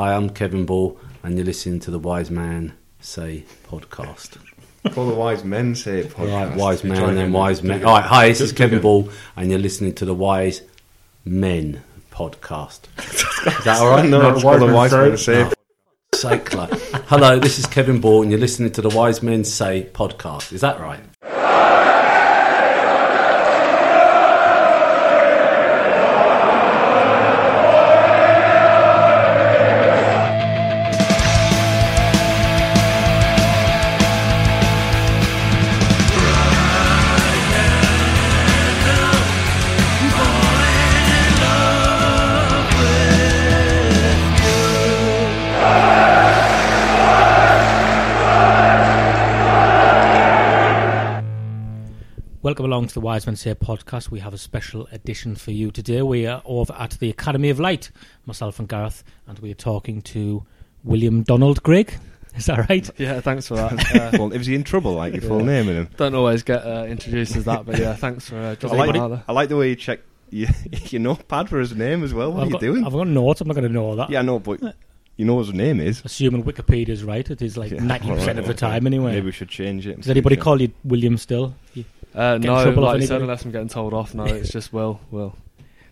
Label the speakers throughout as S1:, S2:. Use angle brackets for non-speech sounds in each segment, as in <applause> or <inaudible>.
S1: Hi, I'm Kevin Ball, and you're listening to the Wise Man Say podcast.
S2: All the wise men say it.
S1: All right,
S2: podcast.
S1: Wise
S2: You're
S1: Man and
S2: then
S1: Wise Men. All right, hi, this
S2: Do-
S1: is Kevin. Ball, and you're listening to the Wise Men podcast. Is that all right?
S2: No, it's called the wise men say.
S1: Oh, sake, like. Hello, this is Kevin Ball, and you're listening to the Wise Men Say podcast. Is that right?
S3: Welcome along to the Wise Men Say podcast. We have a special edition for you today. We are over at the Academy of Light, myself and Gareth, and we are talking to William Donald Grigg. <laughs> Is that right?
S4: Yeah, thanks for that. <laughs> Uh,
S2: Well, was he in trouble, like your full
S4: Yeah.
S2: name in him?
S4: don't always get uh, introduced as that, but yeah, thanks for uh,
S2: I like,
S4: it.
S2: I like the way you check your, <laughs> your notepad for his name as well. What
S3: I've
S2: are
S3: got,
S2: you doing?
S3: I've got notes. I'm not going to know all that.
S2: Yeah, I know, but you know what his name is.
S3: Assuming Wikipedia's right, it is like
S2: Yeah,
S3: 90%
S2: alright,
S3: of the
S2: okay.
S3: time anyway.
S2: Maybe we should change it.
S3: Does anybody call you William still? You-
S4: Uh, no, like you said, unless I'm getting told off. No, it's just Will. Will.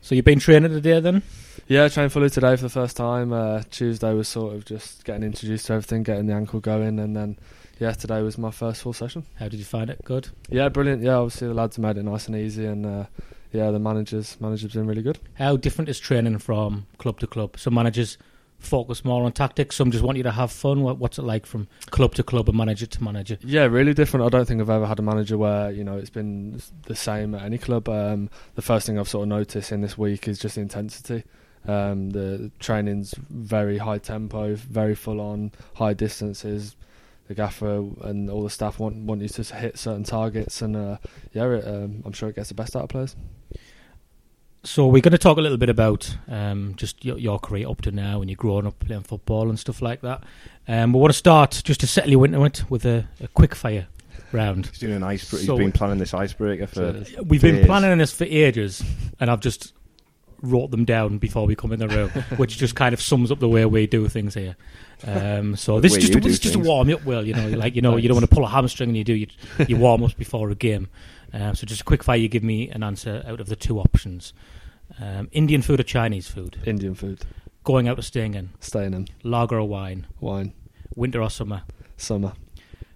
S3: So you've been training today then?
S4: Yeah, trained fully today for the first time. Uh, Tuesday was sort of just getting introduced to everything, getting the ankle going, and then yeah, today was my first full session.
S3: How did you find it? Good.
S4: Yeah, brilliant. Yeah, obviously the lads have made it nice and easy, and uh, yeah, the managers managers been really good.
S3: How different is training from club to club? Some managers focus more on tactics. Some just want you to have fun. What, what's it like from club to club and manager to manager?
S4: Yeah, really different. I don't think I've ever had a manager where you know it's been the same at any club. Um, the first thing I've sort of noticed in this week is just intensity. Um, the training's very high tempo, very full on, high distances. The gaffer and all the staff want want you to hit certain targets, and uh, yeah, it, um, I'm sure it gets the best out of players.
S3: So we're going to talk a little bit about um, just your, your career up to now and you're growing up playing football and stuff like that. Um, we want to start just to settle you into it with a, a quick fire round.
S2: He's doing an icebreaker.
S3: So-
S2: He's been planning this icebreaker for.
S3: We've been
S2: days.
S3: planning this for ages, and I've just wrote them down before we come in the room, <laughs> which just kind of sums up the way we do things here. Um, so this is just, this is just to warm you up well, you know, like you know, you don't want to pull a hamstring and you do you, you warm ups before a game. Um, so just a quick fire, you give me an answer out of the two options: um, Indian food or Chinese food?
S4: Indian food,
S3: Going out or staying in?
S4: staying in,
S3: Lager or wine?
S4: wine,
S3: Winter or summer?
S4: summer,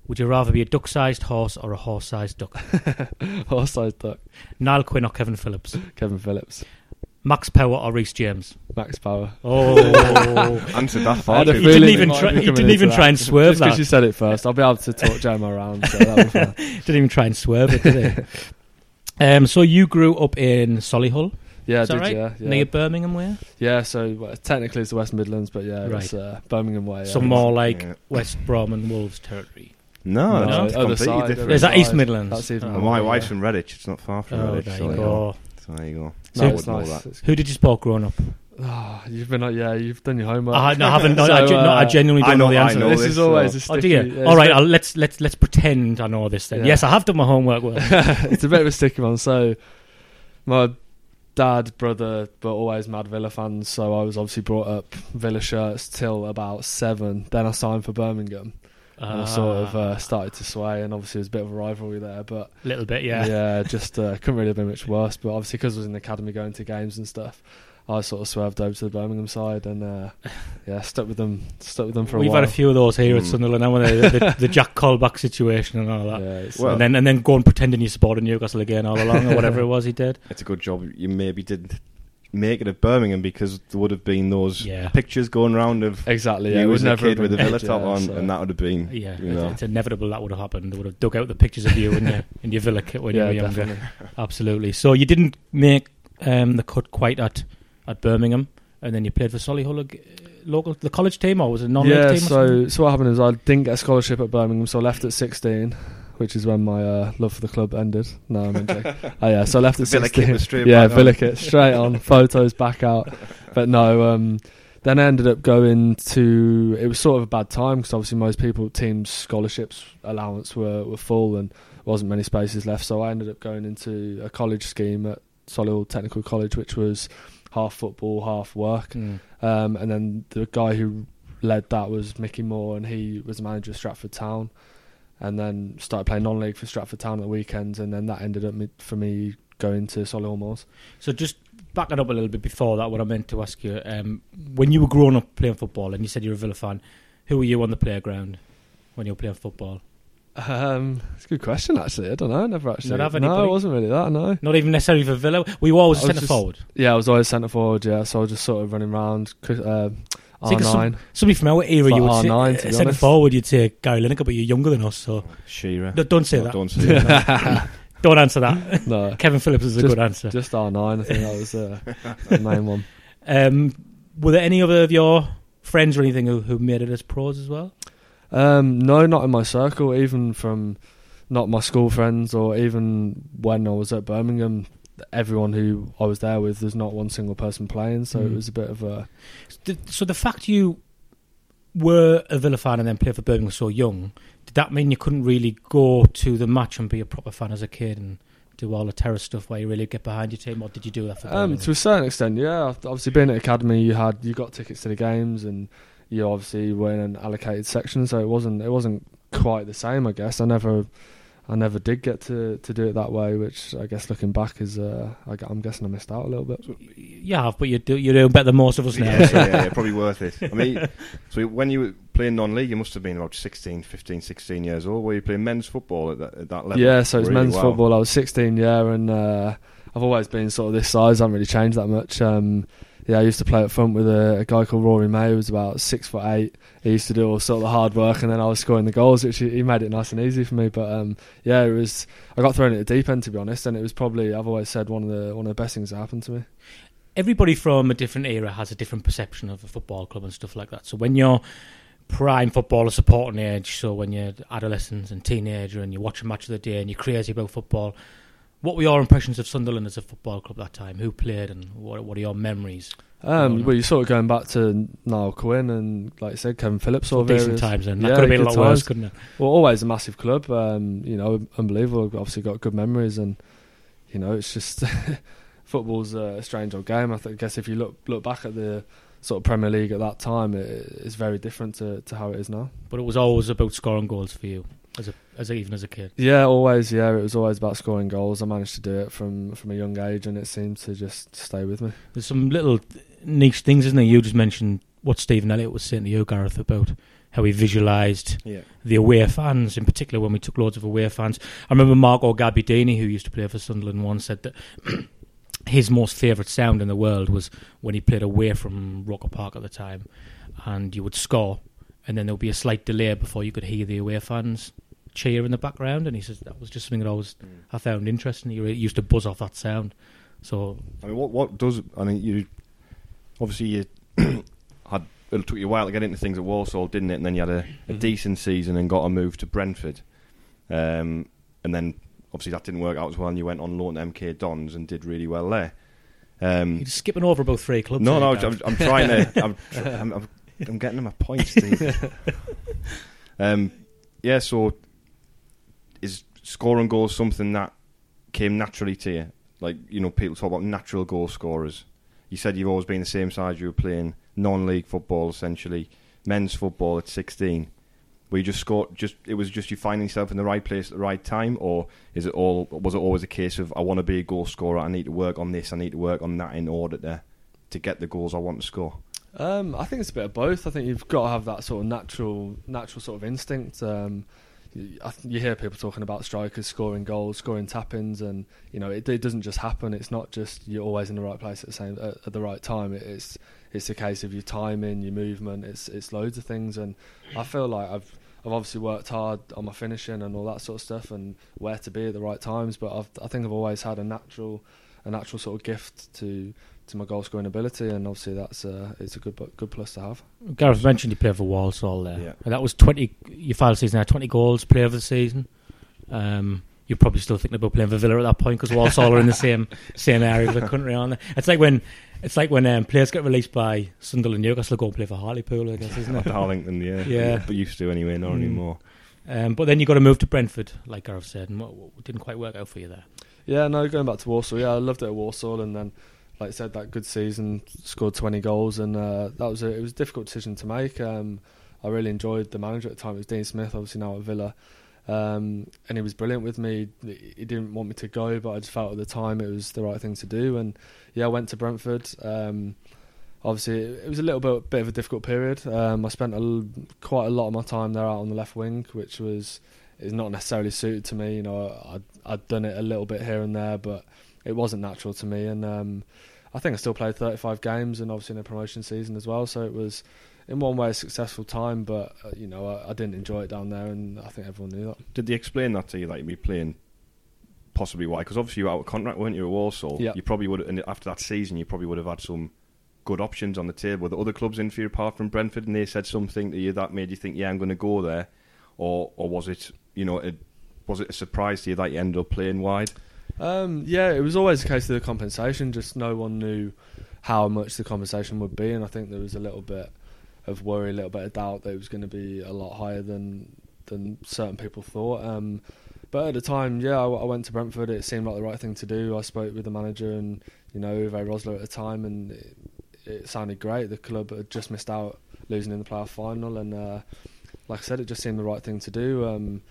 S3: Would you rather be a duck-sized horse or a horse-sized duck? <laughs>
S4: horse-sized duck,
S3: Niall Quinn or Kevin Phillips?
S4: Kevin Phillips,
S3: Max Power or Reece James?
S4: Max Power.
S3: Oh, <laughs>
S2: Answered that
S4: I
S2: far.
S4: had
S3: He didn't even try-
S4: be
S3: he didn't even try and swerve
S4: Just 'cause
S3: that.
S4: you said it first, I'll be able to talk Jam around. So that was fine. <laughs>
S3: didn't even try and swerve it, did he? <laughs> um, so you grew up in Solihull,
S4: Yeah,
S3: is that
S4: did,
S3: right?
S4: yeah, yeah.
S3: Near Birmingham, where?
S4: Yeah, so well, technically it's the West Midlands, but yeah, it's
S3: Right.
S4: uh, Birmingham way.
S3: Some
S4: yeah.
S3: more like
S2: Yeah.
S3: West Brom and Wolves territory.
S2: No,
S3: No,
S2: that's
S4: other
S2: completely
S4: side,
S2: different.
S3: Is that. East Midlands?
S4: That's even
S3: Oh,
S2: And
S4: more,
S2: my
S4: yeah.
S2: wife's from Redditch. It's not far from
S3: Oh,
S2: Redditch.
S3: there
S2: so,
S3: you
S2: yeah.
S3: go.
S2: So there you go.
S3: So
S4: No,
S2: I
S4: it's
S2: would know
S4: nice.
S2: that.
S3: Who did you support growing up?
S4: Ah, you've been, like, yeah, you've done your homework.
S3: I, no, I haven't. <laughs> No,
S4: So,
S3: I, gen- no, I
S4: uh,
S3: genuinely don't
S2: I
S3: know,
S2: know-
S3: the
S2: I
S3: answer.
S2: know
S4: this
S2: this,
S4: is always
S2: so-
S4: a
S3: Oh
S4: sticky.
S3: dear.
S4: yeah,
S3: All
S4: it's
S3: right,
S4: a
S3: I'll, let's let's let's pretend I know this then.
S4: Yeah.
S3: Yes, I have done my homework. Well, <laughs>
S4: it's a bit of a sticky one. So, my dad, brother, but always Mad Villa fans. So I was obviously brought up Villa shirts till about seven. Then I signed for Birmingham. And I sort of uh, started to sway, and obviously there was a bit of a rivalry there. But a
S3: little bit, yeah.
S4: yeah, just uh, couldn't really have been much worse. But obviously, because I was in the academy going to games and stuff, I sort of swerved over to the Birmingham side, and uh, yeah, stuck with them, stuck with them for a while.
S3: We've
S4: while.
S3: had a few of those here at
S2: Mm.
S3: Sunderland, haven't we? The, the, the Jack <laughs> Colback situation and all that.
S4: Yeah,
S2: Well-
S3: and then and then go and pretending you supported Newcastle again all along or whatever it was he did.
S2: It's a good job you maybe didn't make it at Birmingham because there would have been those
S3: Yeah.
S2: pictures going around of
S4: exactly. Yeah,
S2: you
S4: it would
S2: as a kid with a Villa top on,
S4: so-
S2: and that would have been
S3: Yeah,
S2: you
S3: it's,
S2: know.
S3: it's inevitable that would have happened. They would have dug out the pictures of you in your in your Villa kit when
S4: yeah,
S3: you were younger.
S4: definitely.
S3: Absolutely. So you didn't make um, the cut quite at at Birmingham, and then you played for Solihull, uh, local the college team, or was it a non-league
S4: yeah,
S3: team? or something?
S4: so so what happened is I didn't get a scholarship at Birmingham, so I left at 16, which is when my uh, love for the club ended. No, I'm joking. <laughs> oh yeah, so I left at
S2: Villa
S4: 16.
S2: kit straight
S4: yeah,
S2: on.
S4: Villa kit straight on, <laughs> photos back out. But no, um, then I ended up going to. It was sort of a bad time because obviously most people teams scholarships allowance were were full and wasn't many spaces left. So I ended up going into a college scheme at Solihull Technical College, which was half football, half work.
S3: Mm.
S4: Um, and then the guy who led that was Mickey Moore, and he was the manager of Stratford Town. And then started playing non-league for Stratford Town at the weekends, and then that ended up for me going to Solihull Moors.
S3: So just backing up a little bit before that, what I meant to ask you, um, when you were growing up playing football, and you said you're a Villa fan, who were you on the playground when you were playing football?
S4: Um, it's a good question, actually. I don't know. I never actually.
S3: Not have
S4: no, it wasn't really that. No.
S3: Not even necessarily for Villa. We Were you always centre
S4: just-
S3: forward?
S4: Yeah, I was always centre forward. Yeah, so I was just sort of running around. Uh,
S3: See, 'cause
S4: R nine.
S3: Somebody from our era, you would say,
S4: R9 to be
S3: centre forward, you'd say Gary Lineker, but you're younger than us, so
S2: Shearer.
S3: No, don't say
S2: No,
S3: that.
S2: Don't <laughs> say that.
S3: don't answer that. <laughs>
S4: no,
S3: Kevin Phillips is a
S4: Just-
S3: good answer.
S4: just R nine. I think that was uh, <laughs> the main one.
S3: Um, were there any other of your friends or anything who, who made it as pros as well?
S4: Um, no, not in my circle. Even from not my school friends, or even when I was at Birmingham, everyone who I was there with, there's not one single person playing. So it
S3: Mm.
S4: was a bit of a
S3: So the fact you were a Villa fan and then played for Birmingham so young, did that mean you couldn't really go to the match and be a proper fan as a kid and do all the terrace stuff where you really get behind your team, or did you do that for
S4: Um, to a certain extent, yeah. Obviously, being at academy, you had you got tickets to the games, and you obviously were in an allocated section, so it wasn't it wasn't quite the same. I guess I never I never did get to, to do it that way, which I guess looking back is uh, I, am guessing I missed out a little bit.
S3: you have, but you do, you're doing better than most of us now.
S2: yeah,
S3: so-
S2: yeah, yeah, <laughs> probably worth it. I mean, so when you were playing non-league, you must have been about 16, 15, 16 years old. Were you playing men's football at that, at that level?
S4: Yeah, so it's
S2: Really?
S4: men's
S2: Wow.
S4: football. I was 16, yeah, and uh, I've always been sort of this size. I haven't really changed that much. Um, yeah, I used to play up front with a, a guy called Rory May, who was about six foot eight. He used to do all sort of the hard work, and then I was scoring the goals, which he, he made it nice and easy for me. But um, yeah, it was. I got thrown at the deep end, to be honest, and it was probably I've always said one of the one of the best things that happened to me.
S3: everybody from a different era has a different perception of a football club and stuff like that. So when you're prime footballer supporting age, so when you're adolescent and teenager and you watch a match of the day and you're crazy about football, what were your impressions of Sunderland as a football club that time? Who played and what, what are your memories?
S4: Um, well, you're sort of going back to Niall Quinn and, like I said, Kevin Phillips. Sort of
S3: Decent times and that
S4: Yeah,
S3: could have been a lot worse,
S4: times.
S3: couldn't it?
S4: Well, always a massive club. Um, you know, unbelievable. Obviously, got good memories, and you know, it's just <laughs> football's a strange old game. I think, guess if you look look back at the sort of Premier League at that time, it, it's very different to, to how it is now.
S3: But it was always about scoring goals for you, as a, as a, even as a kid.
S4: Yeah, always. Yeah, it was always about scoring goals. I managed to do it from from a young age, and it seemed to just stay with me.
S3: There's some little niche things, isn't there? You just mentioned what Stephen Elliott was saying to you, Gareth, about how he visualised
S2: Yeah.
S3: the away fans, in particular when we took loads of away fans. I remember Marco Gabbiadini, who used to play for Sunderland, once said that <clears throat> his most favourite sound in the world was when he played away from Roker Park at the time, and you would score, and then there would be a slight delay before you could hear the away fans cheer in the background. And he says that was just something that I was I found interesting. He really used to buzz off that sound. So
S2: I mean, what what does? I mean, you obviously you <clears throat> had it took you a while to get into things at Walsall, didn't it? And then you had a, a
S4: Mhm.
S2: decent season and got a move to Brentford, um, and then obviously that didn't work out as well. And you went on loan to MK Dons and did really well there. Um,
S3: you're skipping over about three clubs.
S2: no,
S3: there,
S2: no. I'm, I'm trying to. <laughs> I'm, I'm, I'm, I'm getting to my point, Steve. <laughs> um, yeah, so scoring goals something that came naturally to you? Like, you know, people talk about natural goal scorers. You said you've always been the same size you were playing non league football, essentially, men's football at 16. Were you just scored? Just it was just you finding yourself in the right place at the right time, or is it all? Was it always a case of I want to be a goal scorer? I need to work on this. I need to work on that in order to to get the goals I want to score.
S4: Um, I think it's a bit of both. I think you've got to have that sort of natural, natural sort of instinct. Um, you, hear people talking about strikers scoring goals, scoring tap-ins, and you know it, it doesn't just happen. It's not just you're always in the right place at the same at, at the right time. It, it's it's a case of your timing, your movement. It's it's loads of things, and I feel like I've I've obviously worked hard on my finishing and all that sort of stuff, and where to be at the right times. But I've, I think I've always had a natural a natural sort of gift to to my goal scoring ability, and obviously that's uh, it's a good good plus to have.
S3: Gareth mentioned you played for Walsall there.
S2: Yeah.
S3: And that was 20, your final season there, 20 goals, player of the season. Um, you're probably still thinking about playing for Villa at that point because Walsall are in the same <laughs> same area of the country, aren't they? It's like when it's like when um, players get released by Sunderland, Newcastle go and play for Hartlepool, I guess, isn't it? <laughs>
S2: Darlington, yeah, <laughs>
S3: Yeah.
S2: but used to anyway, not
S3: Mm.
S2: anymore.
S3: Um, but then you got to move to Brentford, like Gareth said, and what, what didn't quite work out for you there.
S4: Yeah, no, going back to Walsall, yeah, I loved it at Walsall, and then, like I said, that good season, scored 20 goals, and uh, that was a, it was a difficult decision to make. Um, I really enjoyed the manager at the time. It was Dean Smith, obviously now at Villa, um, and he was brilliant with me. He didn't want me to go, but I just felt at the time it was the right thing to do. And yeah, I went to Brentford. Um, obviously, it was a little bit bit of a difficult period. Um, I spent a quite a lot of my time there out on the left wing, which was is not necessarily suited to me. You know, I'd, I'd done it a little bit here and there, but it wasn't natural to me. And um, I think I still played 35 games, and obviously in a promotion season as well. So it was, in one way, a successful time. But uh, you know, I, I didn't enjoy it down there, and I think everyone knew that.
S2: Did they explain that to you that you'd playing? Possibly why? Because obviously you were out of contract, weren't you, at Walsall?
S4: Yeah.
S2: You probably would, and after that season, you probably would have had some good options on the table. Were the other clubs in for you apart from Brentford, and they said something to you that made you think, "Yeah, I'm going to go there," or or was it, you know, a, was it a surprise to you that you ended up playing wide?
S4: Um, yeah, it was always a case of the compensation. Just no one knew how much the compensation would be, and I think there was a little bit of worry, a little bit of doubt that it was going to be a lot higher than than certain people thought. Um, but at the time, yeah, I, I went to Brentford. It seemed like the right thing to do. I spoke with the manager and you know Uwe Rosler at the time, and it, it sounded great. The club had just missed out losing in the playoff final, and uh, like I said, it just seemed the right thing to do. Um,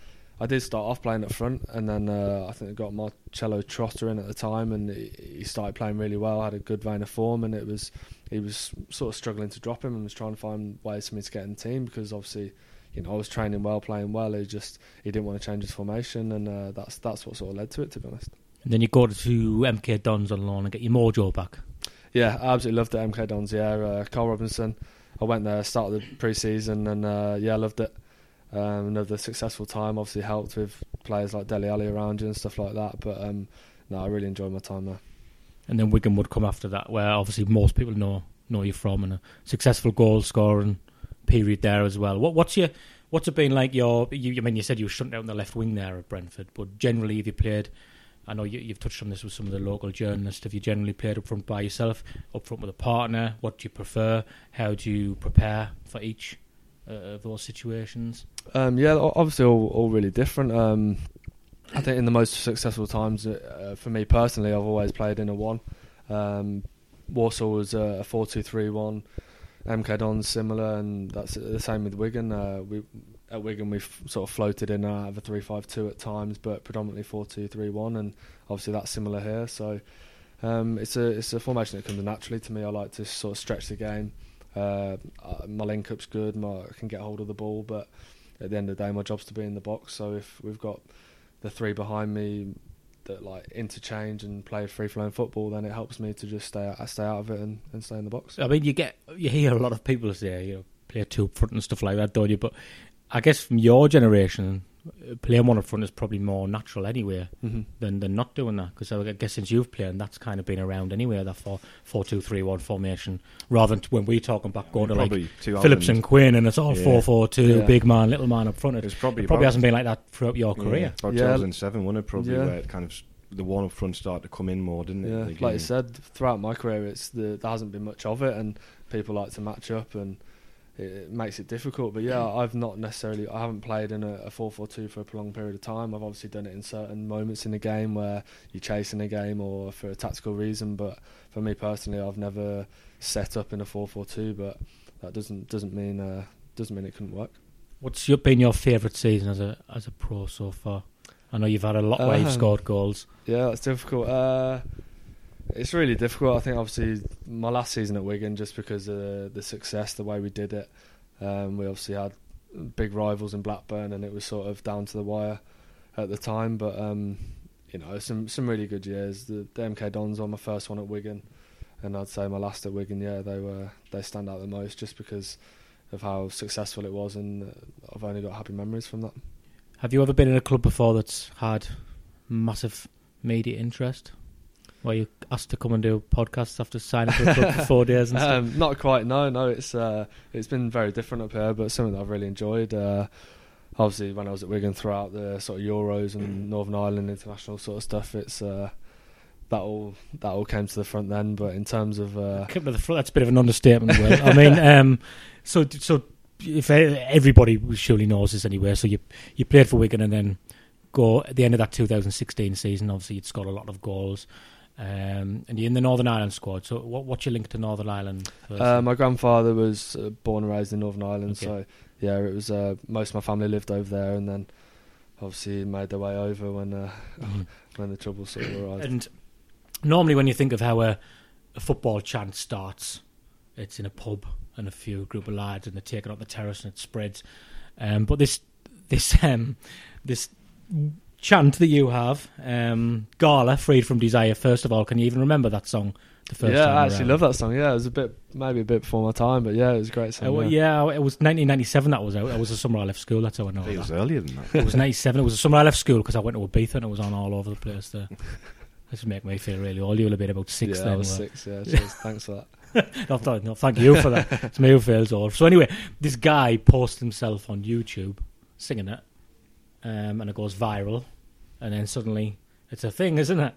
S4: I did start off playing up front, and then uh, I think I got Marcello Trotta in at the time, and he, he started playing really well. Had a good vein of form, and it was he was sort of struggling to drop him, and was trying to find ways for me to get in the team because obviously, you know, I was training well, playing well. He just he didn't want to change his formation, and uh, that's that's what sort of led to it, to be honest.
S3: And then you go to MK Dons on loan and get your mojo back.
S4: Yeah, I absolutely loved it. MK Dons, yeah. Uh, Carl Robinson. I went there, started the pre-season, and uh, yeah, I loved it. Um, another successful time. Obviously, helped with players like Dele Alli around you and stuff like that. But um, no, I really enjoyed my time there.
S3: And then Wigan would come after that, where obviously most people know know you from, and a successful goal scoring period there as well. What, what's your what's it been like? Your, you, I mean, you said you were shut down the left wing there at Brentford, but generally, have you played? I know you, you've touched on this with some of the local journalists. Have you generally played up front by yourself, up front with a partner? What do you prefer? How do you prepare for each uh, of those situations?
S4: Um, yeah, obviously all, all really different. Um, I think in the most successful times uh, for me personally, I've always played in a one. Um, Walsall was a, four-two-three-one. MK Don's similar, and that's the same with Wigan. Uh, we at Wigan we've sort of floated in out of a three-five-two at times, but predominantly four-two-three-one, and obviously that's similar here. So um, it's a it's a formation that comes naturally to me. I like to sort of stretch the game. Uh, uh, my link up's good. My, I can get hold of the ball, but at the end of the day, my job's to be in the box. So if we've got the three behind me that like interchange and play free flowing football, then it helps me to just stay out, stay out of it and, and stay in the box.
S3: I mean, you get you hear a lot of people say you know play two front and stuff like that, don't you? But I guess from your generation, uh, playing one up front is probably more natural anyway
S4: Mm-hmm.
S3: than than not doing that. Because I guess since you've played, that's kind of been around anyway. That four four two three one formation, rather than when we're talking back going to like
S2: two
S3: Phillips and Quinn, and it's all
S2: Yeah.
S3: four four two,
S4: Yeah.
S3: big man, little man up front. It,
S2: It probably
S3: it probably hasn't been like that throughout your
S2: Yeah,
S3: career.
S2: about
S4: Yeah.
S2: 2007, wasn't it? Probably
S4: Yeah.
S2: where it kind of the one up front started to come in more, didn't it?
S4: Yeah, like
S2: game.
S4: I said, throughout my career, it's the there hasn't been much of it, and people like to match up, and it, it makes it difficult. But yeah, I've not necessarily, I haven't played in a, a four four two for a prolonged period of time. I've obviously done it in certain moments in the game where you're chasing a game or for a tactical reason. But for me personally, I've never set up in a four four two. But that doesn't doesn't mean uh, doesn't mean it couldn't work.
S3: What's your, been your favourite season as a as a pro so far? I know you've had a lot where you've
S4: Um,
S3: scored goals.
S4: Yeah, it's difficult. Uh, it's really difficult. I think obviously my last season at Wigan, just because of the success, the way we did it, um, we obviously had big rivals in Blackburn, and it was sort of down to the wire at the time. But um, you know, some some really good years. The, the MK Dons were my first one at Wigan, and I'd say my last at Wigan. Yeah, they were they stand out the most just because of how successful it was, and uh, I've only got happy memories from that.
S3: Have you ever been in a club before that's had massive media interest? Were you asked to come and do podcasts after signing for a club for four days and stuff?
S4: Um, not quite. No, no. It's uh, it's been very different up here, but something that I've really enjoyed. Uh, obviously, when I was at Wigan throughout the sort of Euros and Northern Ireland international sort of stuff, it's uh, that all that all came to the front then. But in terms of uh,
S3: at the front, that's a bit of an understatement. Will. I mean, <laughs> um, so so if everybody surely knows this anyway, so you you played for Wigan and then go at the end of that 2016 season. Obviously, you'd scored a lot of goals, um, and you're in the Northern Ireland squad. So, what, what's your link to Northern Ireland?
S4: uh, my grandfather was uh, born and raised in Northern Ireland,
S3: Okay.
S4: so yeah, it was uh, most of my family lived over there, and then obviously made their way over when uh,
S3: Mhm. <laughs>
S4: when the trouble sort of arrived.
S3: And normally, when you think of how a, a football chant starts, it's in a pub and a few group of lads, and they're it up the terrace and it spreads. Um, but this this <laughs> um, this chant that you have, um, Gala, freed from desire. First of all, can you even remember that song? The first
S4: yeah,
S3: time
S4: I actually
S3: around?
S4: love that song. Yeah, it was a bit maybe a bit before my time, but yeah, it was a great song.
S3: Uh, well,
S4: yeah.
S3: yeah, it was 1997 that was out. It was the summer I left school. That's how I know.
S2: It
S3: that.
S2: was earlier than that.
S3: It was 97. It was the summer I left school because I went to Ibiza and it was on all over the place there. <laughs> This would make me feel really old. You will have been about six
S4: yeah,
S3: then.
S4: I was
S3: weren't
S4: six. Yeah, cheers. thanks for that. <laughs>
S3: no, th- no, thank you for that. <laughs> it's me who feels old. So anyway, this guy posts himself on YouTube singing it, um, and it goes viral, and then suddenly it's a thing, isn't it?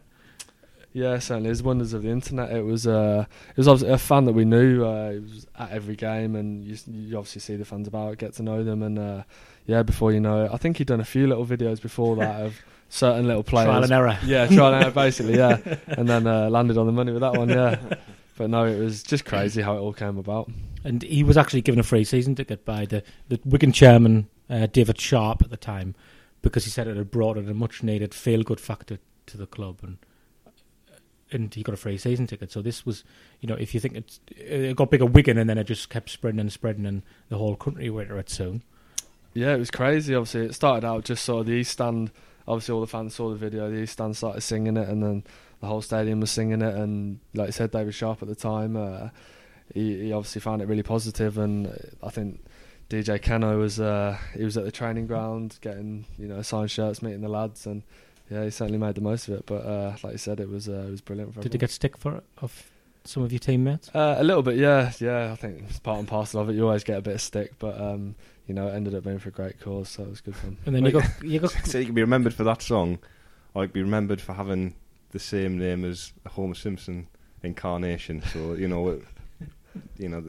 S4: Yeah, certainly. It's wonders of the internet. It was uh, it was obviously a fan that we knew. Uh, he was at every game, and you, you obviously see the fans about, get to know them, and uh, yeah, before you know it, I think he'd done a few little videos before that <laughs> of certain little players.
S3: Trial and error.
S4: Yeah, trial and error, <laughs> basically. Yeah, and then uh, landed on the money with that one. Yeah, <laughs> but no, it was just crazy how it all came about.
S3: And he was actually given a free season ticket by the, the Wigan chairman, uh, David Sharpe, at the time, because he said it had brought in a much needed feel good factor to the club. And uh, and he got a free season ticket. So this was, you know, if you think it's, uh, it got bigger Wigan and then it just kept spreading and spreading, and the whole country went it soon.
S4: Yeah, it was crazy. Obviously, it started out just sort of the East Stand. Obviously, all the fans saw the video. The East Stand started singing it, and then the whole stadium was singing it. And like I said, David Sharpe at the time, uh, he, he obviously found it really. And uh, I think DJ Keno was uh, he was at the training ground getting you know signed shirts, meeting the lads, and yeah, he certainly made the most of it. But uh, like I said, it was uh, it was brilliant for
S3: Did you get stick for it of some of your teammates?
S4: Uh, a little bit, yeah, yeah. I think it's part and parcel of it. You always get a bit of stick, but um, you know, it ended up being for a great cause, so it was good fun.
S3: And then you got you got <laughs>
S2: so you can be remembered for that song, or you can be remembered for having the same name as a Homer Simpson incarnation. So you know, it- you know, if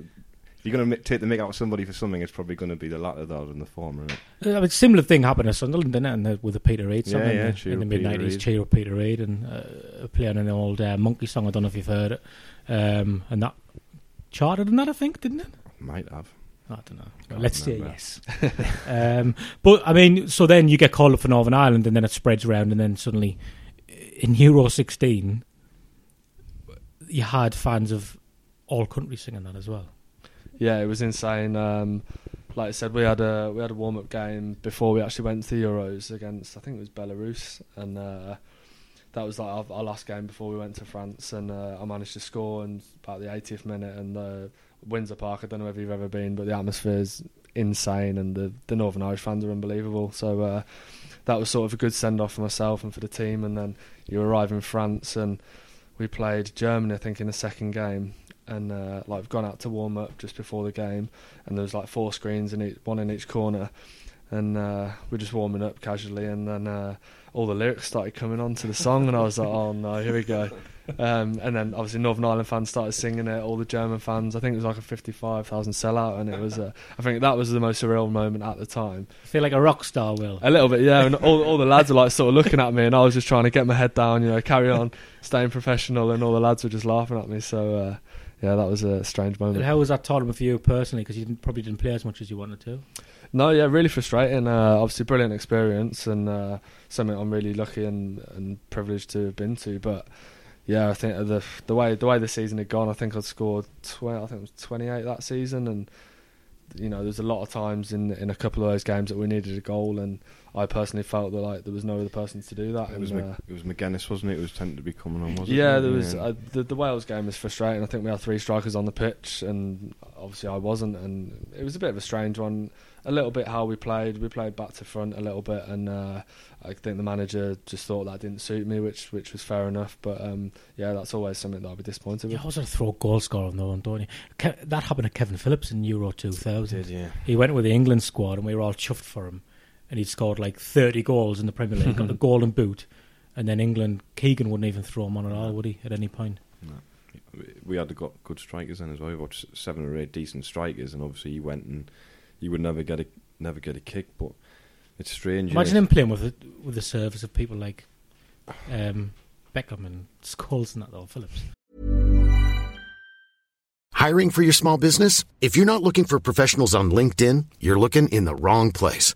S2: you're going to take the make out of somebody for something, it's probably going to be the latter rather than the former. Right?
S3: Uh, I mean, similar thing happened at Sunderland, didn't it? And the, with the Peter Reid song
S2: Yeah,
S3: in,
S2: yeah,
S3: the, in the mid
S2: Peter
S3: nineties,
S2: Reid.
S3: "Cheer Up Peter Reid," and uh, playing an old uh, Monkey song. I don't know if you've heard it, um, and that charted in that, I think, didn't it?
S2: Might have.
S3: I don't know.
S2: Can't
S3: Let's say yes. <laughs> um, but I mean, so then you get called up for Northern Ireland, and then it spreads around, and then suddenly in Euro 16, you had fans of all countries singing that as well.
S4: Yeah, it was insane. Um, like I said, we had a we had a warm up game before we actually went to the Euros against I think it was Belarus, and uh, that was like our, our last game before we went to France. And uh, I managed to score in about the 80th minute. And uh, Windsor Park, I don't know if you've ever been, but the atmosphere's insane, and the the Northern Irish fans are unbelievable. So uh, that was sort of a good send off for myself and for the team. And then you arrive in France, and we played Germany, I think, in the second game and uh, like we've gone out to warm up just before the game, and there was like four screens in each, one in each corner, and uh, we're just warming up casually, and then uh, all the lyrics started coming on to the song, and I was like, oh no, here we go. Um, and then obviously Northern Ireland fans started singing it. All the German fans, I think it was like a fifty-five thousand sellout, and it was. Uh, I think that was the most surreal moment at the time.
S3: I feel like a rock star, Will.
S4: A little bit, yeah. And all, all the lads were like sort of looking at me, and I was just trying to get my head down, you know, carry on, staying professional, and all the lads were just laughing at me. So uh, yeah, that was a strange moment.
S3: And how was that tournament for you personally? Because you didn't, probably didn't play as much as you wanted to.
S4: No, yeah, really frustrating. Uh, obviously, brilliant experience and uh, something I'm really lucky and, and privileged to have been to. But yeah, I think the the way the way the season had gone, I think I'd scored twenty. I think it was 28 that season, and you know, there's a lot of times in in a couple of those games that we needed a goal, and I personally felt that like there was no other person to do that.
S2: It was
S4: and,
S2: Mc,
S4: uh,
S2: it was Magennis, wasn't it? It was tended to be coming on, wasn't it?
S4: yeah, there was uh, the the Wales game was frustrating. I think we had three strikers on the pitch, and obviously I wasn't, and it was a bit of a strange one. A little bit how we played. We played back to front a little bit, and uh, I think the manager just thought that didn't suit me, which which was fair enough. But um, yeah, that's always something that I'll be disappointed
S3: You
S4: with.
S3: always have to throw a goal scorer on the one, don't you? Ke- that happened to Kevin Phillips in Euro 2000.
S2: did, yeah.
S3: He went with the England squad, and we were all chuffed for him. And he'd scored like 30 goals in the Premier League, got the <laughs> golden boot. And then England, Keegan wouldn't even throw him on at all, would he, at any point?
S2: We- We had got good strikers then as well. We got seven or eight decent strikers, and obviously he went and he would never get a never get a kick. But it's strange.
S3: Imagine
S2: innit?
S3: him playing with the, with the service of people like um, Beckham and Scholes and that, though, Phillips.
S5: Hiring for your small business? If you're not looking for professionals on LinkedIn, you're looking in the wrong place.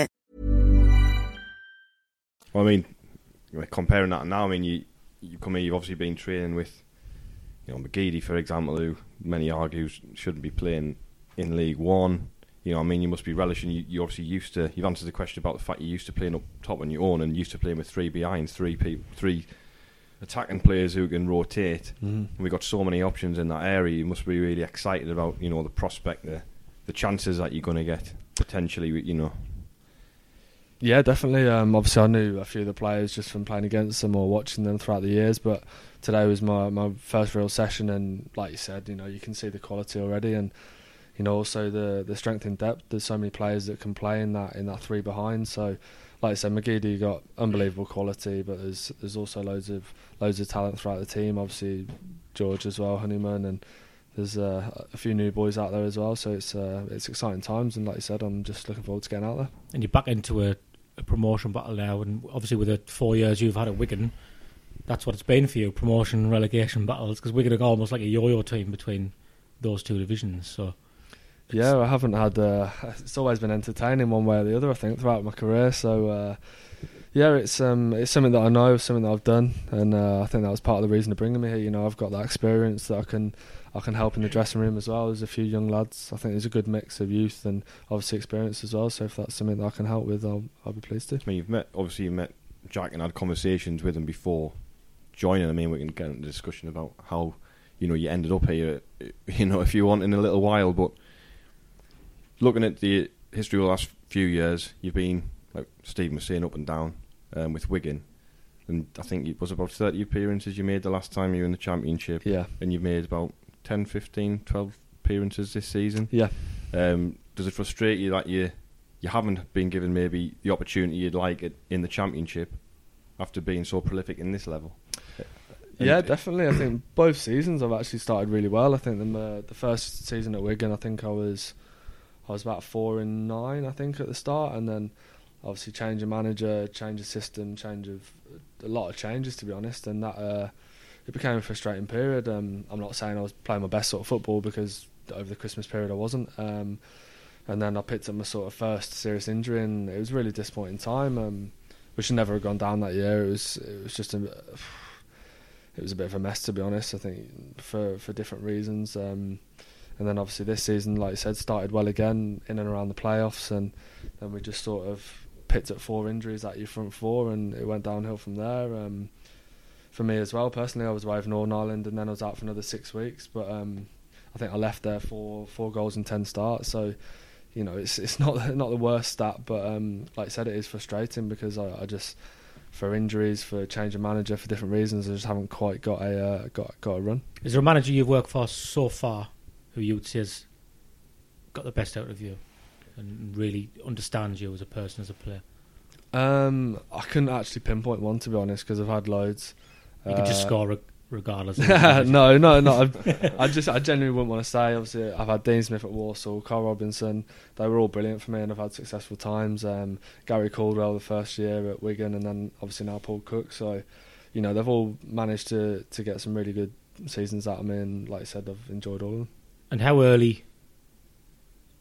S2: Well, I mean, comparing that now, I mean, you you come here, you've obviously been training with, you know, McGeady, for example, who many argue shouldn't be playing in League One. You know, I mean, you must be relishing. You, you obviously used to. You've answered the question about the fact you used to playing up top on your own and used to playing with three behinds, three people, three attacking players who can rotate.
S4: Mhm.
S2: And we've got so many options in that area. You must be really excited about, you know, the prospect, the the chances that you're going to get potentially. You know,
S4: Yeah, definitely. Um, obviously, I knew a few of the players just from playing against them or watching them throughout the years. But today was my, my first real session, and like you said, you know, you can see the quality already, and you know, also the the strength in depth. There's so many players that can play in that in that three behind. So, like I said, McGeady got unbelievable quality, but there's there's also loads of loads of talent throughout the team. Obviously, George as well, Honeyman, and there's uh, a few new boys out there as well. So it's uh, it's exciting times, and like you said, I'm just looking forward to getting out there.
S3: And you're back into a, a promotion battle now, and obviously with the four years you've had at Wigan, that's what it's been for you, promotion and relegation battles, because Wigan are almost like a yo-yo team between those two divisions. So
S4: Yeah, I haven't had. Uh, <laughs> it's always been entertaining one way or the other. I think throughout my career. So uh, yeah, it's um, it's something that I know, something that I've done, and uh, I think that was part of the reason of bringing me here. You know, I've got that experience that I can I can help in the dressing room as well. There's a few young lads. I think there's a good mix of youth and obviously experience as well. So if that's something that I can help with, I'll I'll be pleased to.
S2: I mean, you've met obviously you've met Jack and had conversations with him before joining. I mean, we can get into discussion about how you know you ended up here. <laughs> You know, if you want in a little while, but looking at the history of the last few years, you've been like Stephen was saying up and down um, with Wigan, and I think it was about thirty appearances you made the last time you were in the championship,
S4: Yeah,
S2: and you've made about 10, 15, 12 appearances this season.
S4: yeah.
S2: Um, does it frustrate you that you you haven't been given maybe the opportunity you'd like it in the championship after being so prolific in this level? And-
S4: Yeah, definitely. I think <clears throat> both seasons I've actually started really well. I think the uh, the first season at Wigan, I think I was I was about four and nine, I think, at the start, and then obviously change of manager, change of system, change of a lot of changes to be honest, and that uh, it became a frustrating period. Um, I'm not saying I was playing my best sort of football because over the Christmas period I wasn't. Um, and then I picked up my sort of first serious injury, and it was really disappointing time. Um, we should never have gone down that year. It was it was just a <sighs> it was a bit of a mess to be honest. I think for for different reasons. Um, and then obviously this season, like I said, started well again in and around the playoffs, and then we just sort of picked up four injuries at your front four, and it went downhill from there. Um, for me as well, personally, I was away from Northern Ireland, and then I was out for another six weeks. But um, I think I left there for four goals and ten starts. So you know, it's it's <laughs> not not the worst stat, but um, like I said, it is frustrating because I, I just for injuries, for change of manager, for different reasons, I just haven't quite got a uh, got got a run.
S3: Is there a manager you've worked for so far who you would say has got the best out of you and really understands you as a person, as a player?
S4: Um, I couldn't actually pinpoint one to be honest because I've had loads.
S3: You could just
S4: Uh,
S3: score re- regardless. <laughs>
S4: No, no, no. I, <laughs> I just, I genuinely wouldn't want to say. Obviously, I've had Dean Smith at Walsall, Carl Robinson. They were all brilliant for me, and I've had successful times. Um, Gary Caldwell the first year at Wigan, and then obviously now Paul Cook. So, you know, they've all managed to to get some really good seasons out of me, and like I said, I've enjoyed all of them.
S3: And how early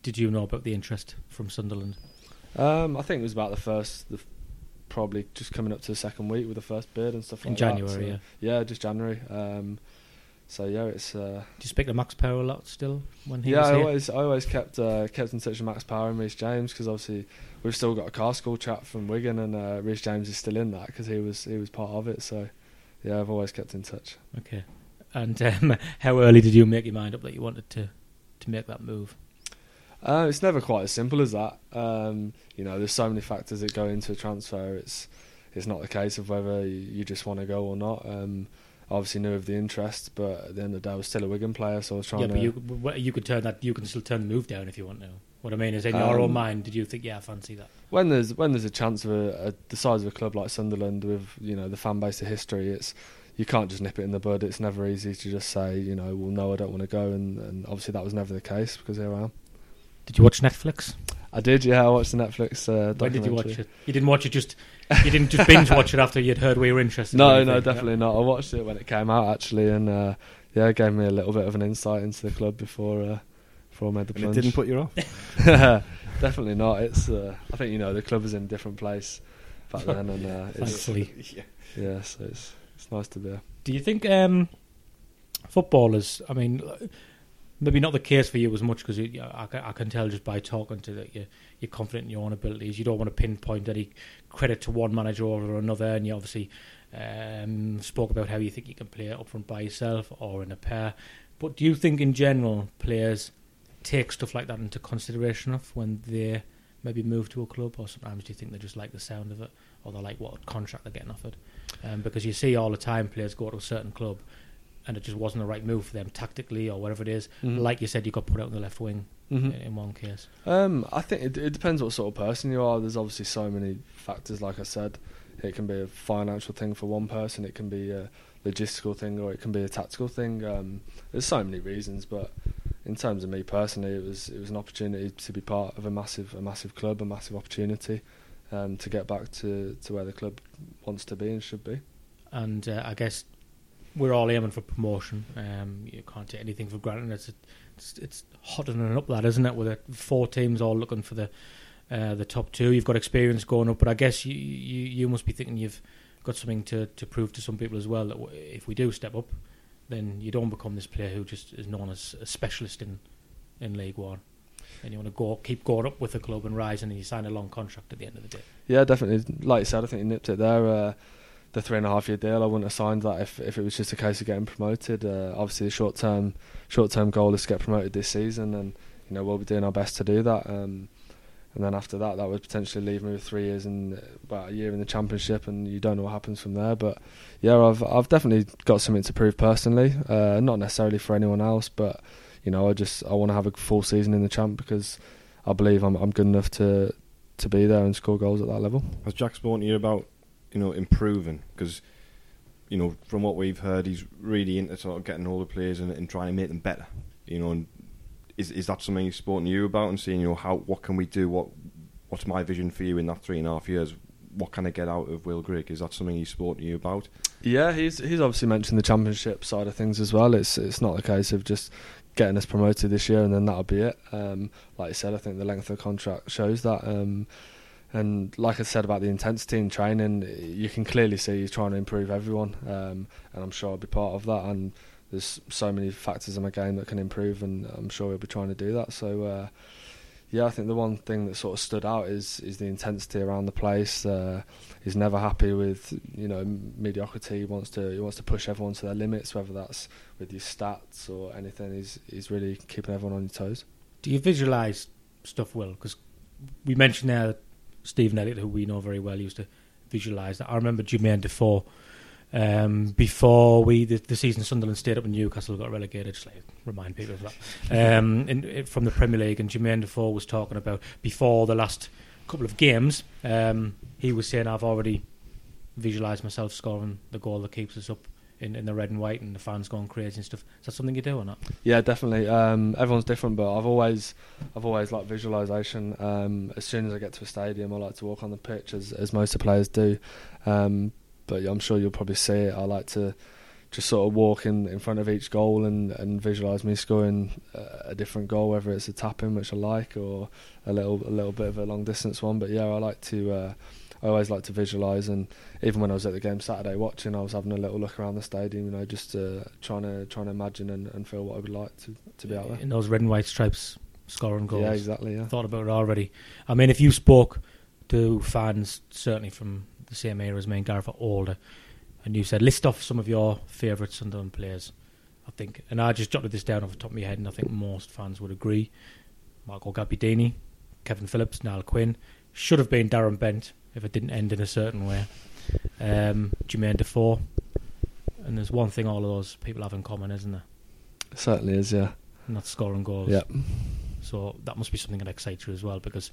S3: did you know about the interest from Sunderland?
S4: Um, I think it was about the first, the, probably just coming up to the second week with the first bid and stuff
S3: In
S4: like
S3: January,
S4: that. So,
S3: yeah.
S4: yeah, just January. Um, so yeah, it's. Uh,
S3: Do you speak to Max Power a lot still when he
S4: yeah, I always, I always kept uh, kept in touch with Max Power and Reece James because obviously we've still got a car school chat from Wigan and uh, Reece James is still in that because he was he was part of it. So yeah, I've always kept in touch.
S3: Okay. And <laughs> um, how early did you make your mind up that you wanted to, to make that move?
S4: Uh, it's never quite as simple as that. Um, you know, there's so many factors that go into a transfer. It's it's not the case of whether you, just want to go or not. Um, obviously knew of the interest, but at the end of the day, I was still a Wigan player, so I was trying
S3: yeah,
S4: to.
S3: but you you could turn that. You can still turn the move down if you want to. What I mean is, in your
S4: Um,
S3: own mind, did you think, yeah, I fancy that?
S4: when there's when there's a chance of a, a, the size of a club like Sunderland with you know the fan base, the history, it's you can't just nip it in the bud. It's never easy to just say you know well no I don't want to go and, and obviously that was never the case because here I am.
S3: Did you watch Netflix?
S4: I did yeah I watched the Netflix. Uh,
S3: When did you watch it? You didn't watch it just. You didn't just binge watch it after you'd heard we were interested.
S4: No
S3: or
S4: no
S3: anything,
S4: definitely not. I watched it when it came out actually and uh, yeah it gave me a little bit of an insight into the club before uh, before I made the
S2: And it didn't put you off. <laughs>
S4: definitely not. It's uh, I think you know the club is in a different place back then and uh, it's,
S3: Thankfully. <laughs>
S4: yeah so it's it's nice to be. there.
S3: Do you think um, footballers? I mean, maybe not the case for you as much because I, I can tell just by talking to that you're, you're confident in your own abilities. You don't want to pinpoint any credit to one manager over another, and you obviously um, spoke about how you think you can play up front by yourself or in a pair. But do you think, in general, players take stuff like that into consideration of when they maybe move to a club, or sometimes do you think they just like the sound of it, or they like what contract they're getting offered? Um, because you see all the time players go to a certain club and it just wasn't the right move for them tactically or whatever it is.
S4: Mhm.
S3: Like you said, you got put out in the left wing
S4: Mhm.
S3: in, in one case.
S4: Um, I think it, it depends what sort of person you are. There's obviously so many factors. Like I said, it can be a financial thing for one person. It can be a logistical thing, or it can be a tactical thing. Um, there's so many reasons, but in terms of me personally, it was it was an opportunity to be part of a massive a massive club, a massive opportunity um, to get back to, to where the club wants to be and should be.
S3: And uh, I guess we're all aiming for promotion. Um, you can't take anything for granted. It's it's, it's hottening up that, isn't it? With the four teams all looking for the uh, the top two, you've got experience going up. But I guess you you, you must be thinking you've got something to, to prove to some people as well. That if we do step up, then you don't become this player who just is known as a specialist in in League One. And you want to go keep going up with the club and rising, and you sign a long contract at the end of the day.
S4: Yeah, definitely. Like you said, I think you nipped it there. Uh, the three and a half year deal, I wouldn't have signed that if if it was just a case of getting promoted. Uh, obviously, the short term short term goal is to get promoted this season, and you know we'll be doing our best to do that. Um, and then after that, that would potentially leave me with three years and about a year in the championship, and you don't know what happens from there. But yeah, I've I've definitely got something to prove personally, uh, not necessarily for anyone else, but you know I just I want to have a full season in the champ because I believe I'm I'm good enough to to be there and score goals at that level.
S2: Has Jack spoken to you about, you know, improving? Because, you know, from what we've heard, he's really into sort of getting the players and, and trying to make them better. You know, and is is that something he's spoken you about and seeing, you know, how what can we do? What what's my vision for you in that three and a half years? What can I get out of Will Grigg? Is that something he's spoken you about?
S4: Yeah, he's he's obviously mentioned the championship side of things as well. It's it's not the case of just getting us promoted this year and then that'll be it. Um, like I said, I think the length of the contract shows that. Um, and like I said about the intensity in training, you can clearly see he's trying to improve everyone, um, and I'm sure I'll be part of that. And there's so many factors in my game that can improve, and I'm sure he'll be trying to do that. So. Uh, yeah, I think the one thing that sort of stood out is is the intensity around the place. Uh, he's never happy with you know mediocrity. He wants to he wants to push everyone to their limits, whether that's with your stats or anything. He's he's really keeping everyone on your toes.
S3: Do you visualise stuff well? Because we mentioned there Stephen Elliott, who we know very well, used to visualise that. I remember Jermaine Defoe. Um, before we the, the season Sunderland stayed up in Newcastle got relegated, just like remind people of that um, in, in, from the Premier League. And Jermaine Defoe was talking about before the last couple of games. Um, he was saying, "I've already visualised myself scoring the goal that keeps us up in, in the red and white, and the fans going crazy and stuff." Is that something you do or not?
S4: Yeah, definitely. Um, everyone's different, but I've always, I've always liked visualisation. Um, as soon as I get to a stadium, I like to walk on the pitch, as as most of the players do. Um, but I'm sure you'll probably see it. I like to just sort of walk in, in front of each goal and, and visualise me scoring a, a different goal, whether it's a tap in, which I like, or a little a little bit of a long distance one. But yeah, I like to. Uh, I always like to visualise, and even when I was at the game Saturday watching, I was having a little look around the stadium, you know, just uh, trying to trying to imagine and, and feel what I would like to, to be out there.
S3: In those red and white stripes, scoring goals.
S4: Yeah, exactly. Yeah.
S3: Thought about it already. I mean, if you spoke to fans, certainly from the same era as me and Gareth are older, and you said list off some of your favourite Sunderland players. I think, and I just jotted this down off the top of my head, and I think most fans would agree. Michael Gabbiadini, Kevin Phillips, Niall Quinn should have been Darren Bent if it didn't end in a certain way. Um, Jermaine Defoe, and there's one thing all of those people have in common, isn't there?
S4: It certainly is. Yeah.
S3: And that's scoring goals.
S4: Yeah.
S3: So that must be something that excites you as well, because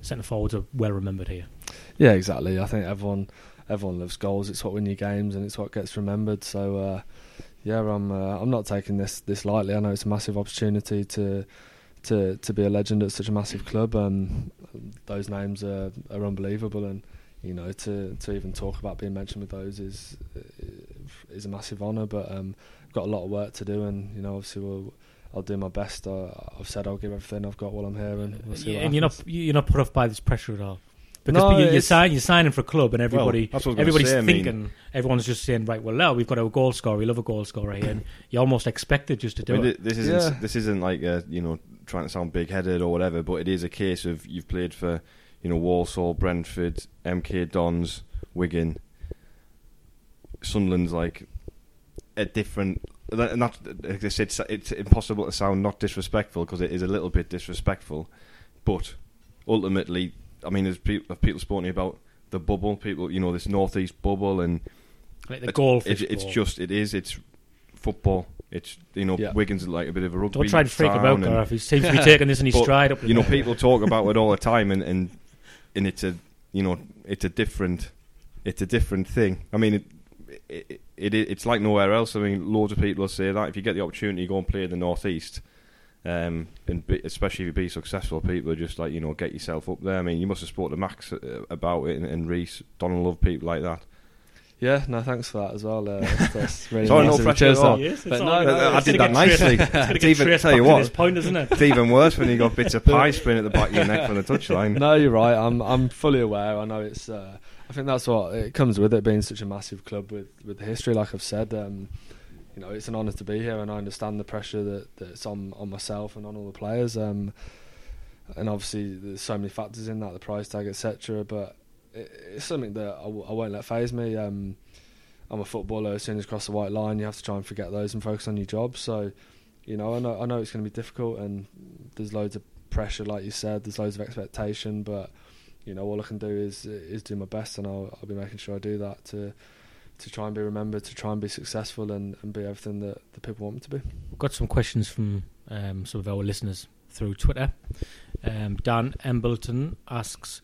S3: centre forwards are well remembered here.
S4: Yeah, exactly. I think everyone everyone loves goals. It's what wins you games, and it's what gets remembered. So, uh, yeah, I'm uh, I'm not taking this this lightly. I know it's a massive opportunity to to to be a legend at such a massive club. Um, those names are, are unbelievable, and you know to to even talk about being mentioned with those is is a massive honour. But um, I've got a lot of work to do, and you know obviously we'll. I'll do my best. Uh, I've said I'll give everything I've got while I'm here, and we'll see.
S3: Yeah,
S4: what
S3: and you're not you're not put off by this pressure at all. Because
S4: No,
S3: you, you're,
S4: it's-
S3: sign, you're signing for a club, and everybody
S2: that's what I was gonna
S3: everybody's
S2: say, I mean-
S3: thinking everyone's just saying, right, well, now we've got a goal scorer. We love a goal scorer here, and you're almost expected just to do
S2: I mean,
S3: it.
S2: this isn't
S4: Yeah.
S2: this isn't like uh, you know trying to sound big headed or whatever, but it is a case of you've played for you know Walsall, Brentford, MK Dons, Wigan, Sunderland's like a different. and Not like I said, it's, it's impossible to sound not disrespectful because it is a little bit disrespectful, but ultimately, I mean, there's people, people spoken about the bubble, people, you know, this northeast bubble, and
S3: Like the
S2: it's-
S3: goldfish
S2: It's, it's just it is. It's football. It's you know
S4: Yeah.
S2: Wigan's is like a bit of a rugby.
S3: Don't try and freak him out, Gareth. He seems to be <laughs> taking this in his
S2: But,
S3: stride up. to
S2: You know, people talk about it all the <laughs> time, and, and and it's a you know it's a different it's a different thing. I mean, it, it, it it's like nowhere else. I mean, loads of people will say that if you get the opportunity, to go and play in the northeast. Um, and be, especially if you be successful, people are just like you know get yourself up there. I mean, you must have spoken to Max uh, about it and, and Reese, Donald Love people like that.
S4: Yeah, no, thanks for that as well. Uh, that's, <laughs> that's really
S2: Sorry,
S4: nice of you.
S2: pressure at all.
S3: Yes,
S4: But
S3: all
S4: no,
S3: good.
S4: no,
S2: I
S3: It's
S2: did
S3: gonna
S2: that
S3: get traced-
S2: nicely. <laughs>
S3: It's going to get
S2: even- tell you what.
S3: point, isn't it?
S2: It's even worse when you got bits of <laughs> pie spraying at the back of your neck from the touchline.
S4: No, you're right. I'm I'm fully aware. I know it's. Uh, I think that's what it comes with it being such a massive club with with the history. Like I've said, um, you know, it's an honour to be here, and I understand the pressure that that's on on myself and on all the players. Um, and obviously, there's so many factors in that, the price tag, etc. But it, it's something that I, w- I won't let faze me. Um, I'm a footballer. As soon as you cross the white line, you have to try and forget those and focus on your job. So, you know, I know I know it's going to be difficult, and there's loads of pressure, like you said. There's loads of expectation, but you know, all I can do is is do my best, and I'll, I'll be making sure I do that to to try and be remembered, to try and be successful, and, and be everything that the people want me to be.
S3: We've got some questions from um, some of our listeners through Twitter. Um, Dan Embleton asks,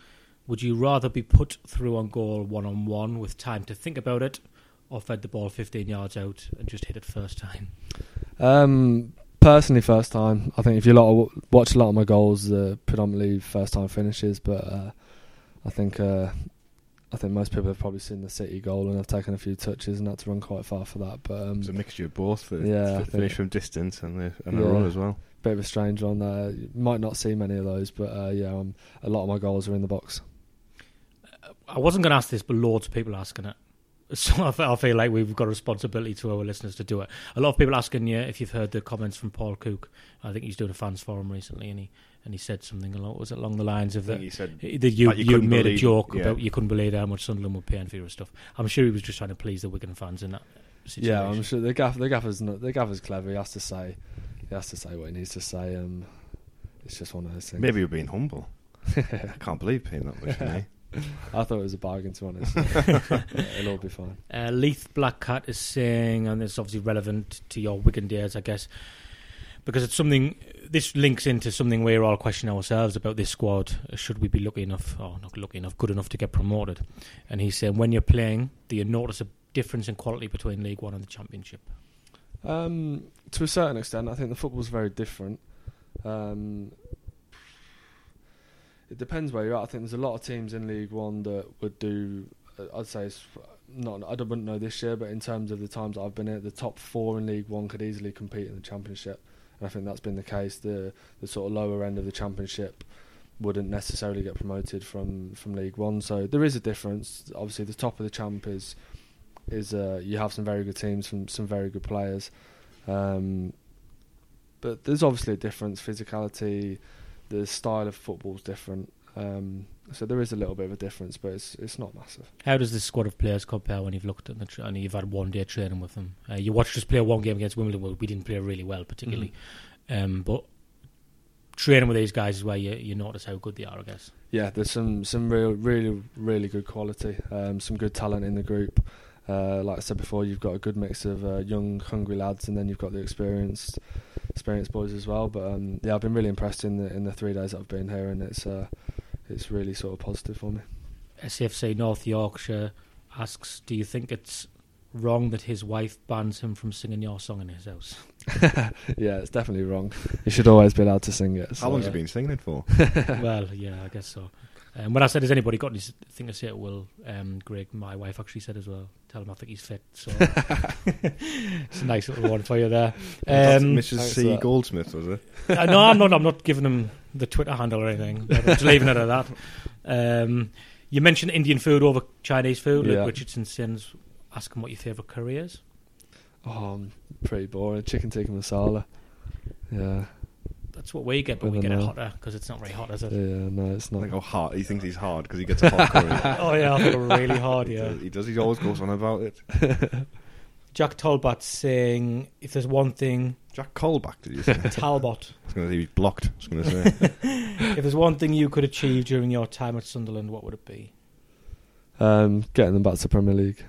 S3: "Would you rather be put through on goal one on one with time to think about it, or fed the ball 15 yards out and just hit it first time?"
S4: Um, personally, first time. I think if you lot watch a lot of my goals, uh, predominantly first time finishes, but uh, I think uh, I think most people have probably seen the City goal and have taken a few touches and had to run quite far for that. But um,
S2: It's a mixture of both. The,
S4: Yeah, I
S2: the finish from distance and the and a
S4: Yeah.
S2: run as well.
S4: bit of a strange one. Uh, you might not see many of those, but uh, yeah, um, a lot of my goals are in the box.
S3: I wasn't going to ask this, but loads of people asking it. <laughs> So I feel, I feel like we've got a responsibility to our listeners to do it. A lot of people asking you if you've heard the comments from Paul Cook. I think he's doing a fans forum recently, and he and he said something along was it along the lines of that.
S2: he said
S3: That you,
S2: Like you
S3: you,
S2: couldn't
S3: made a joke
S2: yeah.
S3: about you couldn't believe how much Sunderland were paying for your stuff. I'm sure he was just trying to please the Wigan fans in that situation.
S4: Yeah, I'm sure the gaff the gaffer's not, the gaffer's clever. He has to say he has to say what he needs to say. Um, it's just one of those things.
S2: maybe you're being humble. <laughs> I can't believe paying that much money. <laughs> <laughs>
S4: I thought it was a bargain, to be honest. <laughs> It'll all be fine.
S3: Uh, Leith Blackcat is saying, and it's obviously relevant to your Wigan days, I guess, because it's something. This links into something we're all questioning ourselves about this squad. Should we be lucky enough, or not lucky enough, good enough to get promoted? And he's saying, when you're playing, do you notice a difference in quality between League One and the Championship?
S4: Um, to a certain extent, I think the football's very different. Um, it depends where you're at. I think there's a lot of teams in League One that would do. uh, I'd say it's not. I don't know this year, but in terms of the times I've been at, the top four in League One could easily compete in the Championship, and I think that's been the case. The the sort of lower end of the Championship wouldn't necessarily get promoted from from League One. So there is a difference. Obviously, the top of the champ is is uh, you have some very good teams, some some very good players. Um, but there's obviously a difference. Physicality, the style of football is different. Um, so there is a little bit of a difference, but it's it's not massive.
S3: How does this squad of players compare when you've looked at the tra- and you've had one day training with them? Uh, you watched us play one game against Wimbledon. Well, we didn't play really well, particularly, um, but training with these guys is where you, you notice how good they are. I guess.
S4: Yeah, there's some some real, really, really good quality. Um, some good talent in the group. Uh, like I said before, you've got a good mix of uh, young, hungry lads, and then you've got the experienced, experienced boys as well. But um, yeah, I've been really impressed in the in the three days that I've been here, and it's uh, it's really sort of positive for me.
S3: SFC North Yorkshire asks, "Do you think it's wrong that his wife bans him from singing your song in his house?" <laughs>
S4: yeah, it's definitely wrong. You should always be allowed to sing it.
S2: How
S4: so,
S2: long's
S4: uh,
S2: he been singing it for? <laughs>
S3: well, yeah, I guess so. Um, when I said, "Has anybody got anything to say?" to Will, um, Grigg, my wife actually said as well. Tell him I think he's fit. So <laughs> it's a nice little one for you there. Um,
S2: Mrs. C. Goldsmith, was it?
S3: uh, no, I'm not. I'm not giving him the Twitter handle or anything. But I'm just leaving it at that. Um, you mentioned Indian food over Chinese food. Luke
S4: Yeah.
S3: Richardson sends asking what your favourite curry is.
S4: Oh, I'm pretty boring. Chicken tikka masala. Yeah,
S3: That's what we get, but we
S4: don't
S3: get it hotter because it's not very hot, is it? yeah.
S4: No, it's not.
S2: think how hard he thinks he's hard because he gets a hot curry. <laughs>
S3: oh yeah, I think really hard.
S2: He
S3: Yeah.
S2: does- He does. He always goes on about it. <laughs>
S3: Jack Talbot saying, if there's one thing,
S2: Jack Colback, did you say? <laughs> I
S3: Talbot,
S2: was going to say he's blocked. I was going to say.
S3: if there's one thing you could achieve during your time at Sunderland, what would it be?
S4: Um, getting them back to Premier League.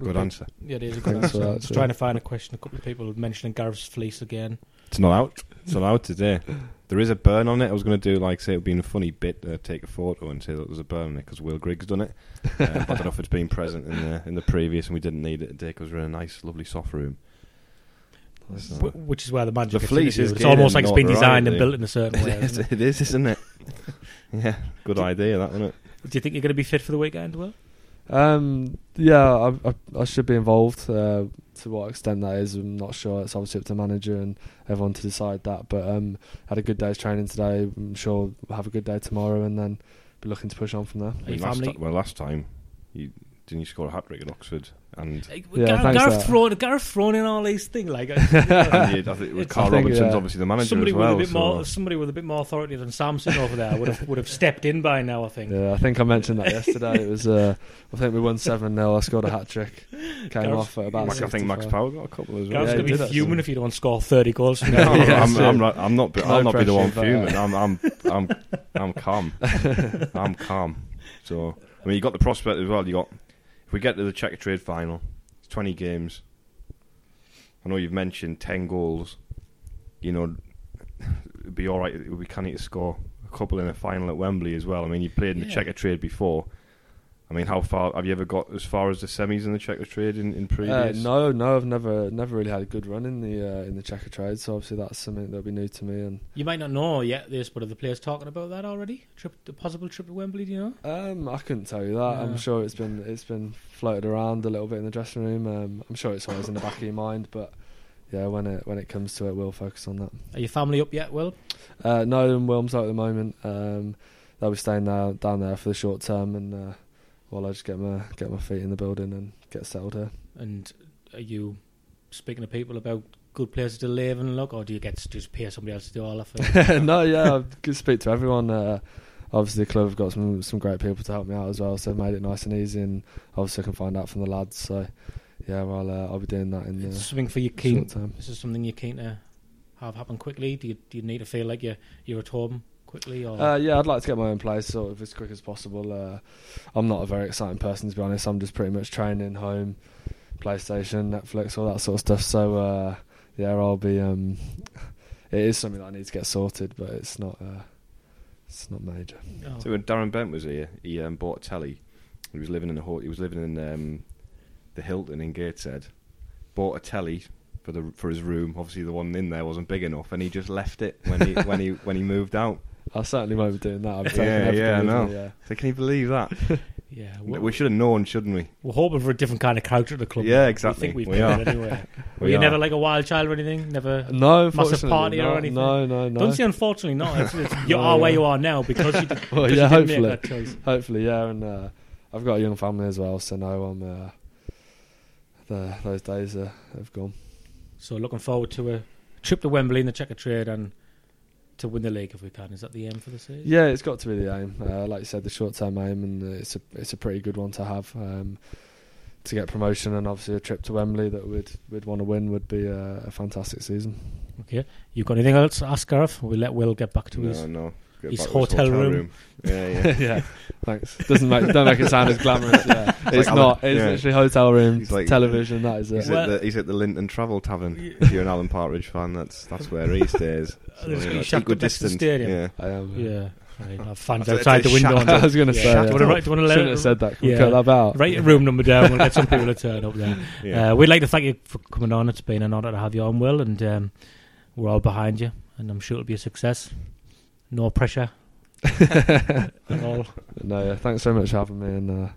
S2: Good answer.
S3: Yeah, it is a good answer. I was trying to find a question. A couple of people mentioning Gareth's fleece again.
S2: It's not out. It's not out today. There is a burn on it. I was going to do like say it would be a funny bit, uh, take a photo and say that there's a burn on it because Will Grigg's done it. Uh, <laughs> I don't know if it's been present in the in the previous, and we didn't need it today because we're in a nice, lovely soft room.
S3: Wh- which is where the magic
S2: The fleece is.
S3: It's almost like it's been designed and built in a certain way. <laughs> Isn't it?
S2: it is, isn't it? <laughs> yeah, good idea that, isn't it?
S3: Do you think you're going to be fit for the weekend? Will?
S4: Um, yeah, I, I, I should be involved. Uh, to what extent that is, I'm not sure. It's obviously up to manager and everyone to decide that. But um, had a good day's training today. I'm sure we'll have a good day tomorrow, and then be looking to push on from there.
S2: Last
S3: family?
S2: well, last time you didn't you score a hat trick at Oxford, and,
S3: Like,
S4: Yeah,
S3: Gareth, Gareth,
S4: for that.
S3: throwing, Gareth throwing in all these things like <laughs>
S2: and you, I think
S3: It's-
S4: Karl think,
S2: Robinson's
S4: yeah.
S2: obviously the manager
S3: somebody
S2: as well.
S3: with a bit
S2: so-
S3: more somebody with a bit more authority than Samson over there would have would have stepped in by now. I think.
S4: Yeah, I think I mentioned that yesterday. It was, uh, I think we won seven 0 I scored a hat trick. Came
S3: Gareth-
S4: off at about.
S2: Max, I think Max
S4: 65.
S2: Powell got a couple as well.
S3: Gareth's
S4: Yeah, gonna
S3: be fuming if you don't score thirty goals <laughs>
S2: No. I'm, I'm,
S4: so-
S2: I'm not. I'm not. I'll
S4: No
S2: not be the one
S4: pressure,
S2: fuming. I'm. I'm. I'm. I'm calm. <laughs> I'm calm. So I mean, you got the prospect as well. You got if we get to the Checkatrade final, it's 20 games. I know you've mentioned 10 goals. You know, it'd be all right. It would be canny to score a couple in a final at Wembley as well. I mean, you played in the
S3: Yeah.
S2: Checkatrade before. I mean, how far have you ever got as far as the semis in the Checkatrade in, in
S4: Uh,
S2: previous?
S4: no, no, I've never, never really had a good run in the uh, in the Checkatrade. So obviously that's something that'll be new to me. And
S3: You might not know yet this, but are the players talking about that already? Trip, the possible trip to Wembley? Do you know?
S4: um, I couldn't tell you that.
S3: Yeah.
S4: I'm sure it's been it's been floated around a little bit in the dressing room. Um, I'm sure it's always in the back of your mind, but yeah, when it when it comes to it, we'll focus on that.
S3: Are your family up yet? Will?
S4: Uh, no, in Wilmslow at the moment. Um, they'll be staying there, down there for the short term, and uh, while I just get my get my feet in the building and get settled here.
S3: And are you speaking to people about good places to live and look, or do you get to just pay somebody else to do all of it? <laughs>
S4: no, yeah, I could speak to everyone. Uh, obviously, the club have got some some great people to help me out as well, so they've made it nice and easy. And obviously, I can find out from the lads. So yeah, well, uh, I'll be doing that in the
S3: It's something for you
S4: short
S3: keen. This is something you're keen to have happen quickly. Do you do you need to feel like you're you're at home quickly? Or
S4: Uh, yeah, I'd like to get my own place sort of as quick as possible. Uh, I'm not a very exciting person to be honest. I'm just pretty much training home, PlayStation, Netflix, all that sort of stuff. So uh, yeah, I'll be. Um, <laughs> it is something that I need to get sorted, but it's not. Uh, it's not major.
S3: Oh.
S2: So when Darren Bent was here, he um, bought a telly. He was living in a ho- he was living in um, the Hilton in Gateshead. Bought a telly for the for his room. Obviously, the one in there wasn't big enough, and he just left it when he when he <laughs> when he moved out.
S4: I certainly won't be doing that. I'm taking
S2: Yeah,
S4: everything
S2: yeah, I know.
S4: yeah.
S2: So can you believe that? <laughs>
S3: yeah,
S2: we
S3: we're,
S2: should have known, shouldn't we?
S3: we're hoping for a different kind of character at the club.
S2: Yeah,
S3: now.
S2: exactly.
S3: We think we've
S2: We
S3: got
S2: are.
S3: it anyway. <laughs> Were you
S2: are.
S3: never like a wild child or anything? Never.
S4: No,
S3: Massive
S4: unfortunately,
S3: party
S4: no,
S3: or anything?
S4: No, no, no.
S3: Don't say unfortunately not. It's, it's, <laughs> you
S4: No,
S3: are where you are now because you, did,
S4: Well, yeah,
S3: you didn't
S4: hopefully.
S3: make that choice.
S4: Hopefully, yeah, and uh, I've got a young family as well, so no, I'm. Uh, the, those days uh, have gone.
S3: So looking forward to a trip to Wembley in the Checkatrade and to win the league if we can. Is that the aim for the season?
S4: Yeah, it's got to be the aim. Uh, like you said, the short-term aim, and it's a it's a pretty good one to have um, to get promotion, and obviously a trip to Wembley that we'd we'd want to win would be a, a fantastic season.
S3: Okay. You got anything else to ask, Gareth? We'll let Will get back to
S2: No,
S3: his.
S2: no. Go
S3: his
S2: back to
S3: hotel room.
S2: Yeah, yeah. <laughs>
S4: yeah, thanks. Doesn't make don't make it sound as glamorous. Yeah, <laughs> it's,
S2: like
S4: not.
S2: Alan-
S4: It's
S2: yeah.
S4: literally hotel room,
S2: like-
S4: television. That is
S2: He's,
S4: it.
S3: Well-
S2: at the, he's at the Linton Travel Tavern. If you're an Alan Partridge fan, that's that's where he stays. So, <laughs>
S3: He's
S2: you know, it's
S3: shacked
S2: equal
S3: up next to the
S2: distance.
S3: stadium.
S2: Yeah.
S4: I am.
S3: Yeah. Right. Have fans outside the window.
S2: shacked
S4: I was going to say.
S3: Do you wanna write- do you wanna let
S4: shouldn't have said that. Can we
S3: Yeah.
S4: cut that out?
S3: Write your room number down. We'll get some people to turn up there.
S2: Yeah.
S3: Uh, we'd like to thank you for coming on. It's been an honour to have you on, Will, and um, we're all behind you, and I'm sure it'll be a success. No pressure <laughs> at all.
S4: No, yeah, thanks so much for having me, and uh,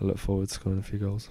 S4: I look forward to scoring a few goals.